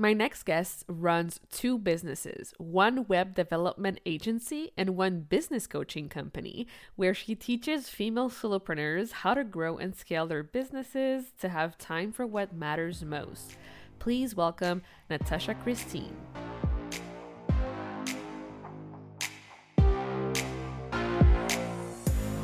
My next guest runs two businesses one web development agency and one business coaching company, where she teaches female solopreneurs how to grow and scale their businesses to have time for what matters most. Please welcome Natasha Christine.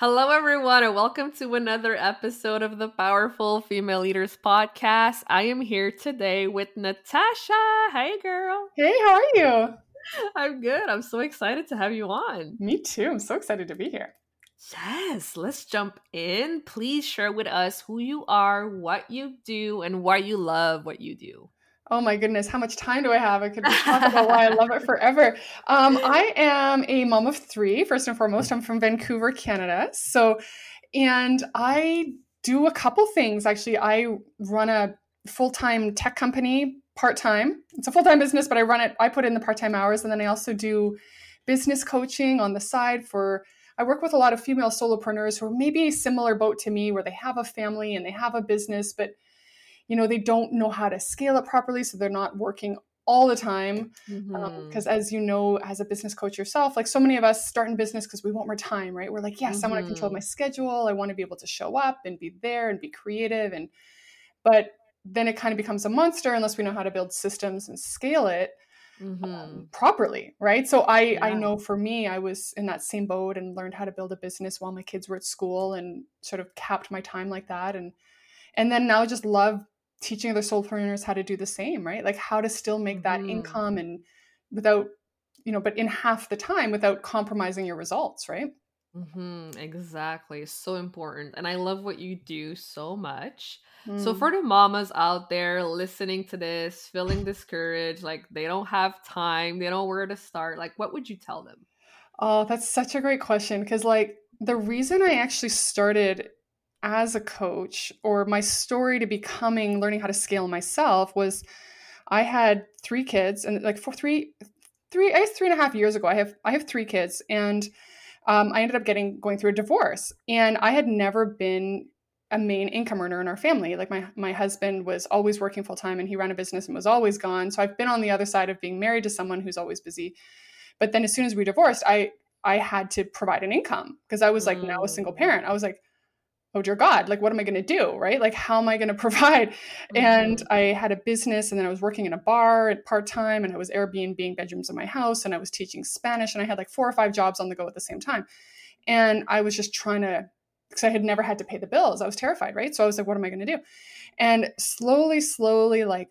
Hello, everyone, and welcome to another episode of the Powerful Female Leaders Podcast. I am here today with Natasha. Hey, girl. Hey, how are you? I'm good. I'm so excited to have you on. Me too. I'm so excited to be here. Yes, let's jump in. Please share with us who you are, what you do, and why you love what you do. Oh my goodness, how much time do I have? I could talk about why I love it forever. Um, I am a mom of three, first and foremost. I'm from Vancouver, Canada. So, and I do a couple things. Actually, I run a full time tech company part time. It's a full time business, but I run it, I put in the part time hours. And then I also do business coaching on the side for. I work with a lot of female solopreneurs who are maybe a similar boat to me, where they have a family and they have a business, but you know they don't know how to scale it properly so they're not working all the time because mm-hmm. um, as you know as a business coach yourself like so many of us start in business because we want more time right we're like yes mm-hmm. i want to control my schedule i want to be able to show up and be there and be creative and but then it kind of becomes a monster unless we know how to build systems and scale it mm-hmm. um, properly right so i yeah. i know for me i was in that same boat and learned how to build a business while my kids were at school and sort of capped my time like that and and then now just love teaching other solopreneurs how to do the same, right? Like how to still make that mm-hmm. income and without, you know, but in half the time without compromising your results, right? Mm-hmm, exactly. So important. And I love what you do so much. Mm. So, for the mamas out there listening to this, feeling discouraged, like they don't have time, they don't know where to start, like what would you tell them? Oh, that's such a great question. Because, like, the reason I actually started as a coach or my story to becoming learning how to scale myself was I had three kids and like for three three I guess three and a half years ago I have I have three kids and um, I ended up getting going through a divorce and I had never been a main income earner in our family. Like my my husband was always working full time and he ran a business and was always gone so I've been on the other side of being married to someone who's always busy. But then as soon as we divorced I I had to provide an income because I was like mm. now a single parent. I was like oh dear god like what am i going to do right? Like how am i going to provide mm-hmm. and i had a business and then i was working in a bar at part-time and i was airbnb bedrooms in my house and i was teaching spanish and i had like four or five jobs on the go at the same time. And i was just trying to because i had never had to pay the bills. I was terrified right? So i was like what am i going to do? And slowly slowly like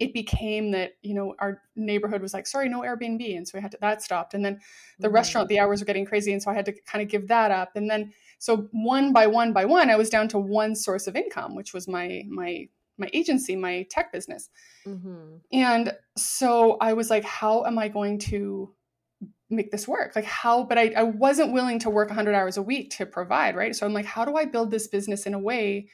it became that you know our neighborhood was like sorry no airbnb. And so we had to that stopped. And then the mm-hmm. restaurant the hours were getting crazy and so i had to kind of give that up. And then so one by one by one i was down to one source of income which was my my my agency my tech business. Mm-hmm. and so i was like how am i going to make this work? Like how but I, I wasn't willing to work 100 hours a week to provide right? So i'm like how do i build this business in a way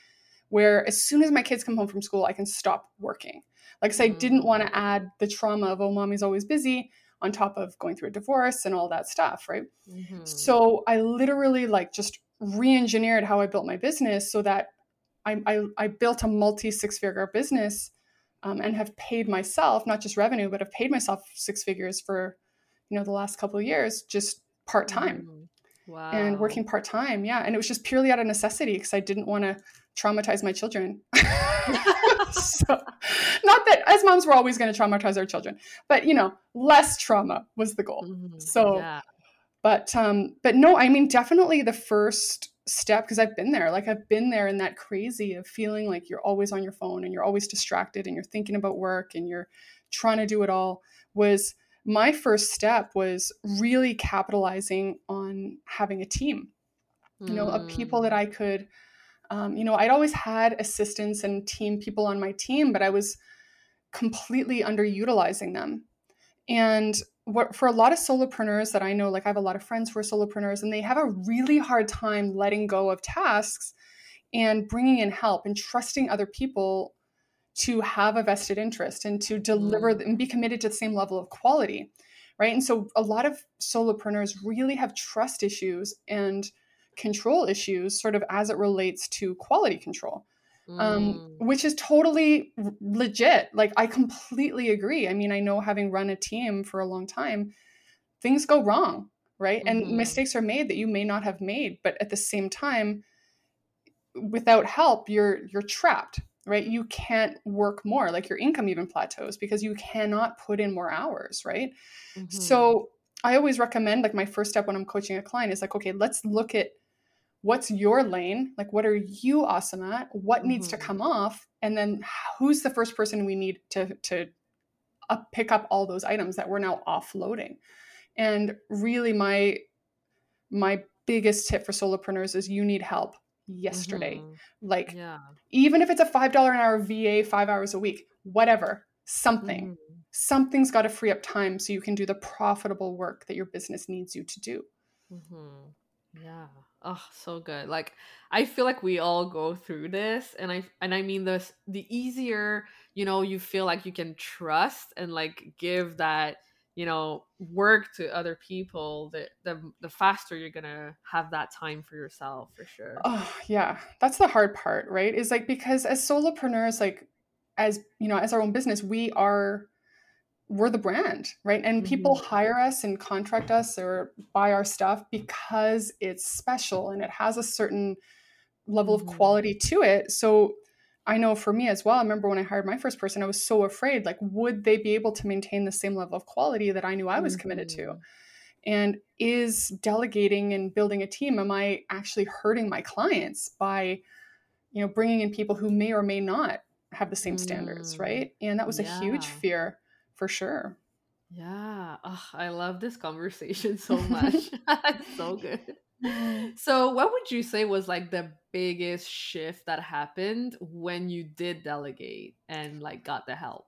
where as soon as my kids come home from school i can stop working? Like so i didn't want to add the trauma of oh mommy's always busy on top of going through a divorce and all that stuff right? Mm-hmm. so i literally like just re-engineered how I built my business so that I, I, I built a multi six figure business um, and have paid myself not just revenue but have paid myself six figures for you know the last couple of years just part time mm-hmm. wow. and working part time yeah and it was just purely out of necessity because I didn't want to traumatize my children so not that as moms we're always going to traumatize our children but you know less trauma was the goal mm-hmm. so yeah but um but no i mean definitely the first step because I've been there. Like I've been there in that crazy of feeling like you're always on your phone and you're always distracted and you're thinking about work and you're trying to do it all was my first step was really capitalizing on having a team. You know, of people that Mm. I could um, you know, I'd always had assistants and team people on my team, but I was completely underutilizing them. And what for a lot of solopreneurs that I know, like I have a lot of friends who are solopreneurs, and they have a really hard time letting go of tasks and bringing in help and trusting other people to have a vested interest and to deliver Mm. and be committed to the same level of quality. Right. And so a lot of solopreneurs really have trust issues and control issues, sort of as it relates to quality control um, Mm. which is totally r- legit. Like, I completely agree. I mean, I know having run a team for a long time, things go wrong, right? And Mhm. mistakes are made that you may not have made, but at the same time, without help, you're you're trapped, right? You can't work more. Like your income even plateaus because you cannot put in more hours, right? Mhm. So I always recommend like my first step when I'm coaching a client is like, okay, let's look at what's your lane like what are you awesome at what needs to Mhm. come off and then who's the first person we need to to up, pick up all those items that we're now offloading and really my my biggest tip for solopreneurs is you need help yesterday Mhm. like Yeah. even if it's a five dollar an hour va five hours a week whatever something Mhm. something's got to free up time so you can do the profitable work that your business needs you to do Mhm. Yeah. Oh, so good. Like I feel like we all go through this and I and I mean this the easier, you know, you feel like you can trust and like give that, you know, work to other people, the the the faster you're to have that time for yourself for sure. Oh, yeah. That's the hard part, right? Is like because as solopreneurs, like as you know, as our own business, we are we're the brand, right? And people Mhm. hire us and contract us or buy our stuff because it's special and it has a certain level of Mhm. quality to it. So I know for me as well, I remember when I hired my first person, I was so afraid like would they be able to maintain the same level of quality that I knew I was committed to? Mhm. and is delegating and building a team am i actually hurting my clients by you know bringing in people who may or may not have the same standards Mm. right and that was a huge fear for sure Yeah. Oh, I love this conversation so much. it's so good. So, what would you say was like the biggest shift that happened when you did delegate and like got the help?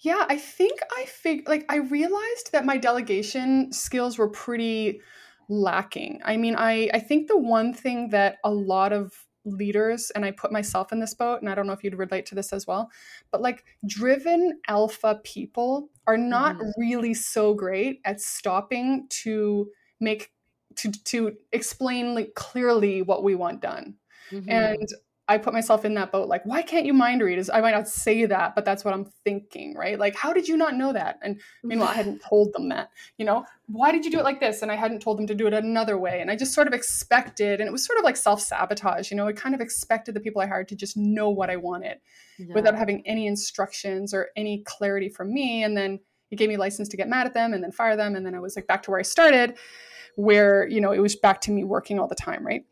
yeah i think i fig like i realized that my delegation skills were pretty lacking i mean i i think the one thing that a lot of leaders and i put myself in this boat and i don't know if you'd relate to this as well but like driven alpha people are not Mhm. really so great at stopping to make to to explain like clearly what we want done Mhm. and I put myself in that boat. Like, why can't you mind read? Is I might not say that, but that's what I'm thinking, right? Like, how did you not know that? And meanwhile, I hadn't told them that. You know, why did you do it like this? And I hadn't told them to do it another way. And I just sort of expected, and it was sort of like self sabotage. You know, I kind of expected the people I hired to just know what I wanted without having any instructions or any clarity from me. And then it gave me license to get mad at them and then fire them. And then I was like back to where I started, where you know it was back to me working all the time, right?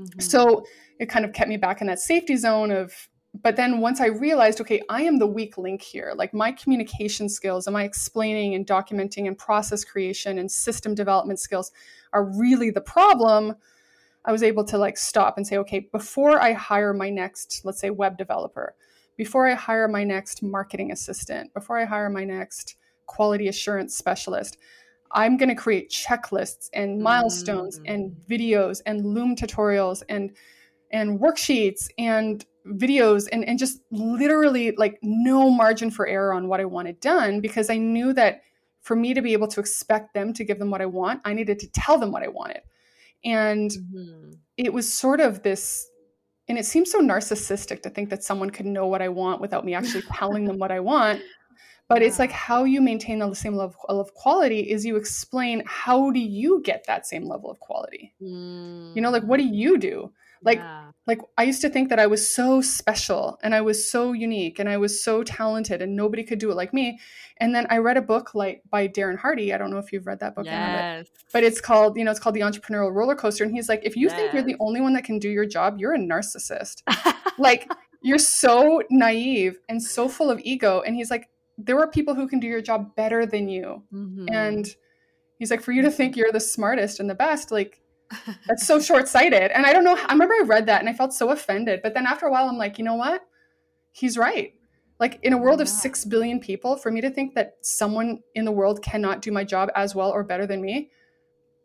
Mhm. So it kind of kept me back in that safety zone of, but then once I realized, okay, I am the weak link here. Like my communication skills and my explaining and documenting and process creation and system development skills are really the problem. I was able to like stop and say, okay, before I hire my next, let's say, web developer, before I hire my next marketing assistant, before I hire my next quality assurance specialist, I'm going to create checklists and milestones Mm. and videos and Loom tutorials and and worksheets and videos and, and just literally like no margin for error on what I wanted done because I knew that for me to be able to expect them to give them what I want, I needed to tell them what I wanted. And Mhm. it was sort of this and it seems so narcissistic to think that someone could know what I want without me actually telling them what I want. But it's like how you maintain the same level of quality is you explain how do you get that same level of quality? You know, like what do Mm. you do? Like yeah. like I used to think that I was so special and I was so unique and I was so talented and nobody could do it like me. And then I read a book like by Darren Hardy. I don't know if you've read that book. Yes. But it's called, you know, it's called The Entrepreneurial Roller Coaster. And he's like, if you yes. think you're the only one that can do your job, you're a narcissist. like you're so naive and so full of ego. And he's like, there are people who can do your job better than you. Mm-hmm. And he's like, for you to think you're the smartest and the best, like that's so short-sighted. And I don't know, I remember I read that and I felt so offended. But then after a while, I'm like, you know what? He's right. Like in a world of six billion people, for me to think that someone in the world cannot do my job as well or better than me,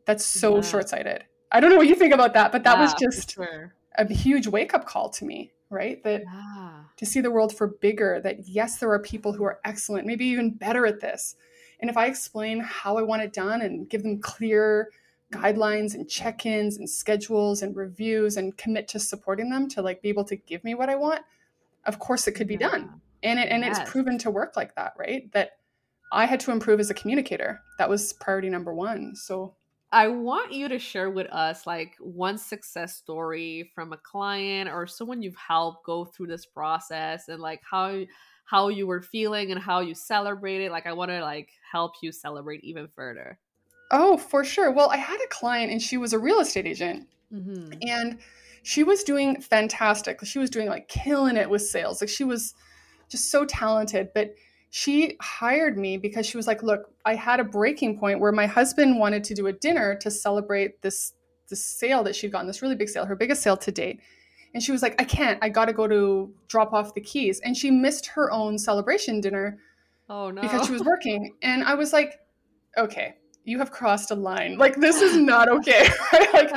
that's so yeah. short-sighted. I don't know what you think about that, but that yeah, was just sure. a huge wake-up call to me right? That yeah. To see the world for bigger, that yes, there are people who are excellent, maybe even better at this. And if I explain how I want it done and give them clear guidelines and check-ins and schedules and reviews and commit to supporting them to like be able to give me what I want, of course it could be yeah. done. And it and yes. it's proven to work like that, right? That I had to improve as a communicator. That was priority number 1. So I want you to share with us like one success story from a client or someone you've helped go through this process and like how how you were feeling and how you celebrated. Like I want to like help you celebrate even further. Oh, for sure. Well, I had a client and she was a real estate agent. Mm-hmm. And she was doing fantastic. She was doing like killing it with sales. Like she was just so talented, but she hired me because she was like, "Look, I had a breaking point where my husband wanted to do a dinner to celebrate this this sale that she'd gotten, this really big sale, her biggest sale to date." And she was like, "I can't. I got to go to drop off the keys." And she missed her own celebration dinner. Oh no. Because she was working. And I was like, "Okay, you have crossed a line. Like this is not okay." like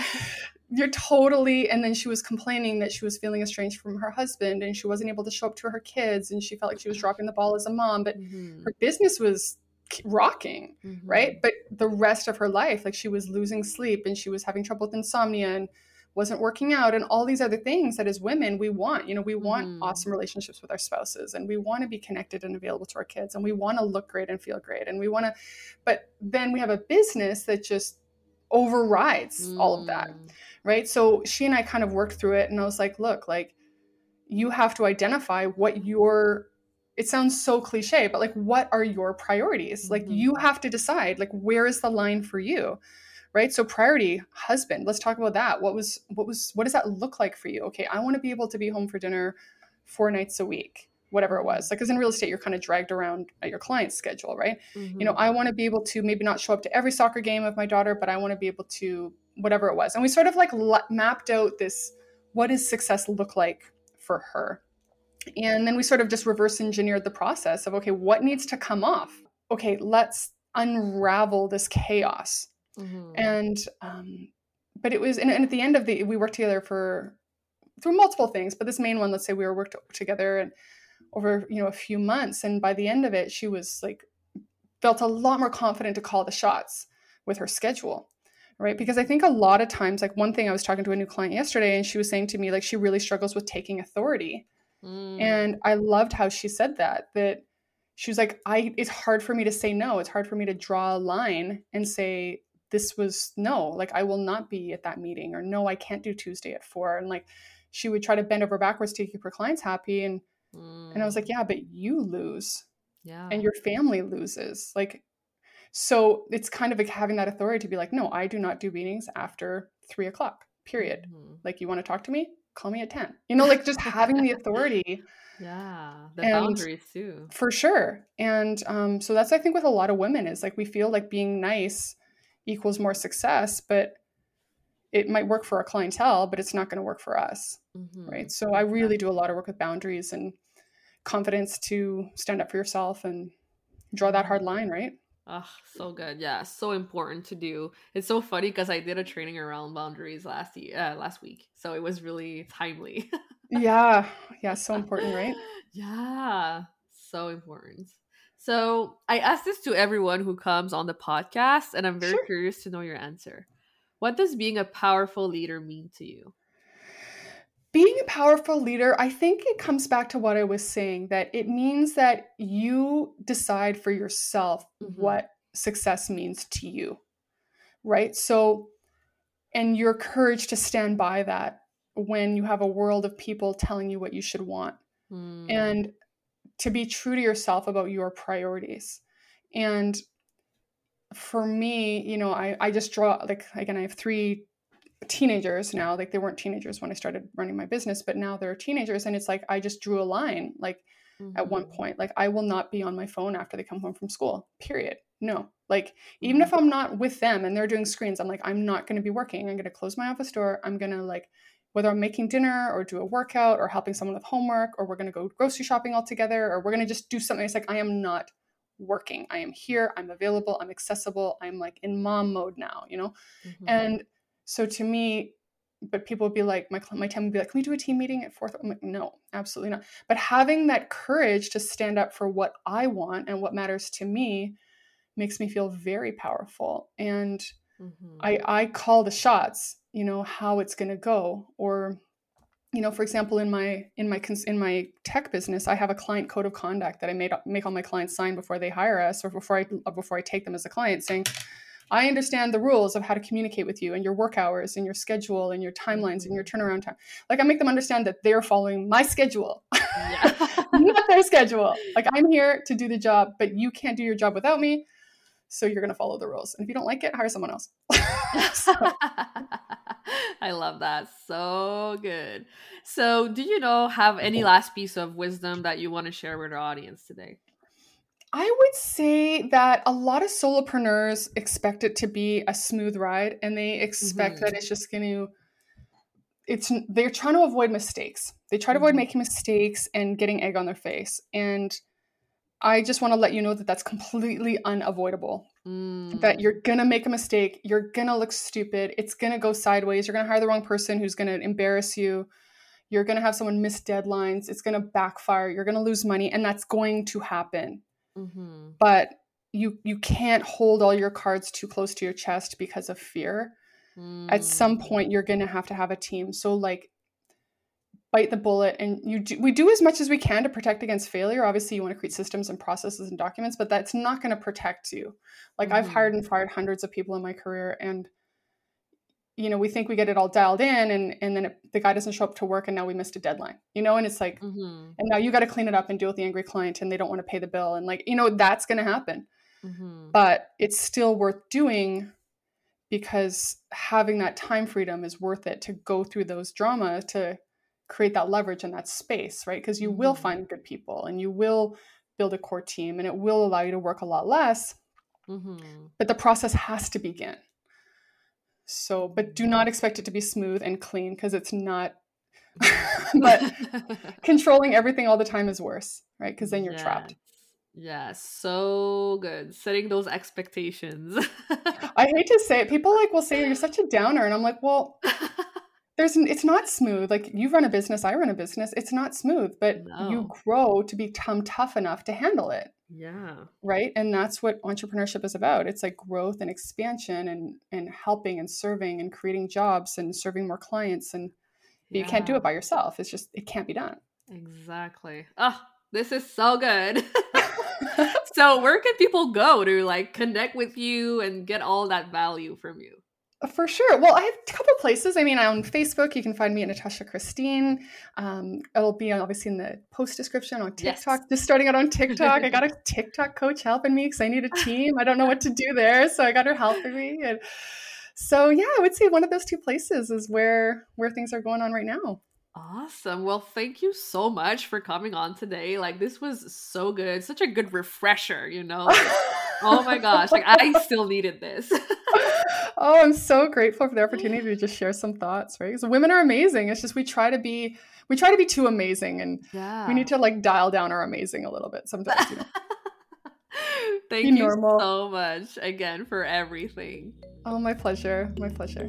you're totally and then she was complaining that she was feeling estranged from her husband and she wasn't able to show up to her kids and she felt like she was dropping the ball as a mom but mm-hmm. her business was rocking mm-hmm. right but the rest of her life like she was losing sleep and she was having trouble with insomnia and wasn't working out and all these other things that as women we want you know we want mm-hmm. awesome relationships with our spouses and we want to be connected and available to our kids and we want to look great and feel great and we want to but then we have a business that just overrides all of that mm right so she and i kind of worked through it and i was like look like you have to identify what your it sounds so cliche but like what are your priorities mm-hmm. like you have to decide like where is the line for you right so priority husband let's talk about that what was what was what does that look like for you okay i want to be able to be home for dinner four nights a week whatever it was like because in real estate you're kind of dragged around at your client's schedule right mm-hmm. you know mm-hmm. i want to be able to maybe not show up to every soccer game of my daughter but i want to be able to whatever it was. And we sort of like mapped out this what does success look like for her? And then we sort of just reverse engineered the process of okay, what needs to come off? Okay, let's unravel this chaos. Mm-hmm. And um, but it was and, and at the end of the we worked together for through multiple things, but this main one, let's say we were worked together and over you know a few months, and by the end of it, she was like felt a lot more confident to call the shots with her schedule right? Because i think a lot of times like one thing i was talking to a new client yesterday and she was saying to me like she really struggles with taking authority. Mm. and i loved how she said that that she was like i it's hard for me to say no. It's hard for me to draw a line and say this was no. Like i will not be at that meeting or no i can't do tuesday at four and like she would try to bend over backwards to keep her clients happy and mm. and i was like yeah but you lose. Yeah. And your family loses. Like so it's kind of like having that authority to be like, no, I do not do meetings after three o'clock, period. Mm-hmm. Like, you want to talk to me? Call me at 10. You know, like just having the authority. Yeah, the and boundaries too. For sure. And um, so that's, I think, with a lot of women is like we feel like being nice equals more success, but it might work for our clientele, but it's not going to work for us. Mm-hmm. Right. So I really do a lot of work with boundaries and confidence to stand up for yourself and draw that hard line, right? Oh, so good. Yeah, so important to do. It's so funny because I did a training around boundaries last year, uh, last week, so it was really timely. yeah, yeah, so important, right? Yeah, so important. So I ask this to everyone who comes on the podcast, and I'm very sure. curious to know your answer. What does being a powerful leader mean to you? Being a powerful leader, I think it comes back to what I was saying that it means that you decide for yourself mm-hmm. what success means to you. Right? So, and your courage to stand by that when you have a world of people telling you what you should want mm. and to be true to yourself about your priorities and for me you know i i just draw like again i have three teenagers now like they weren't teenagers when i started running my business but now they're teenagers and it's like i just drew a line like mm-hmm. at one mm-hmm. point like i will not be on my phone after they come home from school period no like even if mm-hmm. i'm not with them and they're doing screens i'm like i'm not going to be working i'm going to close my office door i'm going to like whether i'm making dinner or do a workout or helping someone with homework or we're going to go grocery shopping all together or we're going to just do something it's like i am not working i am here i'm available i'm accessible i'm like in mom mode now you know mm-hmm. and so to me, but people would be like, my my team would be like, can we do a team meeting at fourth? I'm like, no, absolutely not. But having that courage to stand up for what I want and what matters to me makes me feel very powerful. And mm-hmm. I I call the shots, you know, how it's going to go or you know for example in my in my in my tech business i have a client code of conduct that i made make all my clients sign before they hire us or before i before i take them as a client saying I understand the rules of how to communicate with you and your work hours and your schedule and your timelines and your mm-hmm. turnaround time. Like I make them understand that they're following my schedule, yeah. not their schedule. Like I'm here to do the job, but you can't do your job without me. So you're going to follow the rules. And if you don't like it, hire someone else. I love that. So good. So, do you know have any last piece of wisdom that you want to share with our audience today? I would say that a lot of solopreneurs expect it to be a smooth ride and they expect mm-hmm. that it's just going to it's they're trying to avoid mistakes. They try to avoid mm-hmm. making mistakes and getting egg on their face. And I just want to let you know that that's completely unavoidable. Mm. That you're going to make a mistake, you're going to look stupid, it's going to go sideways, you're going to hire the wrong person who's going to embarrass you. You're going to have someone miss deadlines, it's going to backfire, you're going to lose money and that's going to happen mm-hmm. but you you can't hold all your cards too close to your chest because of fear mm. at some point you're going to have to have a team so like bite the bullet and you do, we do as much as we can to protect against failure obviously you want to create systems and processes and documents but that's not going to protect you like mm-hmm. i've hired and fired hundreds of people in my career and you know, we think we get it all dialed in and, and then it, the guy doesn't show up to work and now we missed a deadline, you know, and it's like, mm-hmm. and now you got to clean it up and deal with the angry client and they don't want to pay the bill. And like, you know, that's going to happen. Mm-hmm. But it's still worth doing because having that time freedom is worth it to go through those drama to create that leverage and that space, right? Because you mm-hmm. will find good people and you will build a core team and it will allow you to work a lot less. Mm-hmm. But the process has to begin so, but do not expect it to be smooth and clean because it's not. but controlling everything all the time is worse, right? Because then you're yeah. trapped. Yeah, so good. Setting those expectations. I hate to say it. People like will say you're such a downer, and I'm like, well, there's it's not smooth. Like you run a business, I run a business. It's not smooth, but no. you grow to become tough enough to handle it. Yeah. Right. And that's what entrepreneurship is about. It's like growth and expansion and and helping and serving and creating jobs and serving more clients. And yeah. you can't do it by yourself. It's just it can't be done. Exactly. Oh, this is so good. so where can people go to like connect with you and get all that value from you? For sure. Well, I have a couple places. I mean, on Facebook, you can find me at Natasha Christine. Um, it'll be obviously in the post description on TikTok. Yes. Just starting out on TikTok. I got a TikTok coach helping me because I need a team. I don't know what to do there, so I got her helping me. And so, yeah, I would say one of those two places is where where things are going on right now. Awesome. Well, thank you so much for coming on today. Like this was so good. Such a good refresher, you know. Like, oh my gosh, like I still needed this. oh, I'm so grateful for the opportunity to just share some thoughts, right? Because women are amazing. It's just we try to be we try to be too amazing and yeah. we need to like dial down our amazing a little bit sometimes, you know. Thank be you normal. so much again for everything. Oh, my pleasure. My pleasure.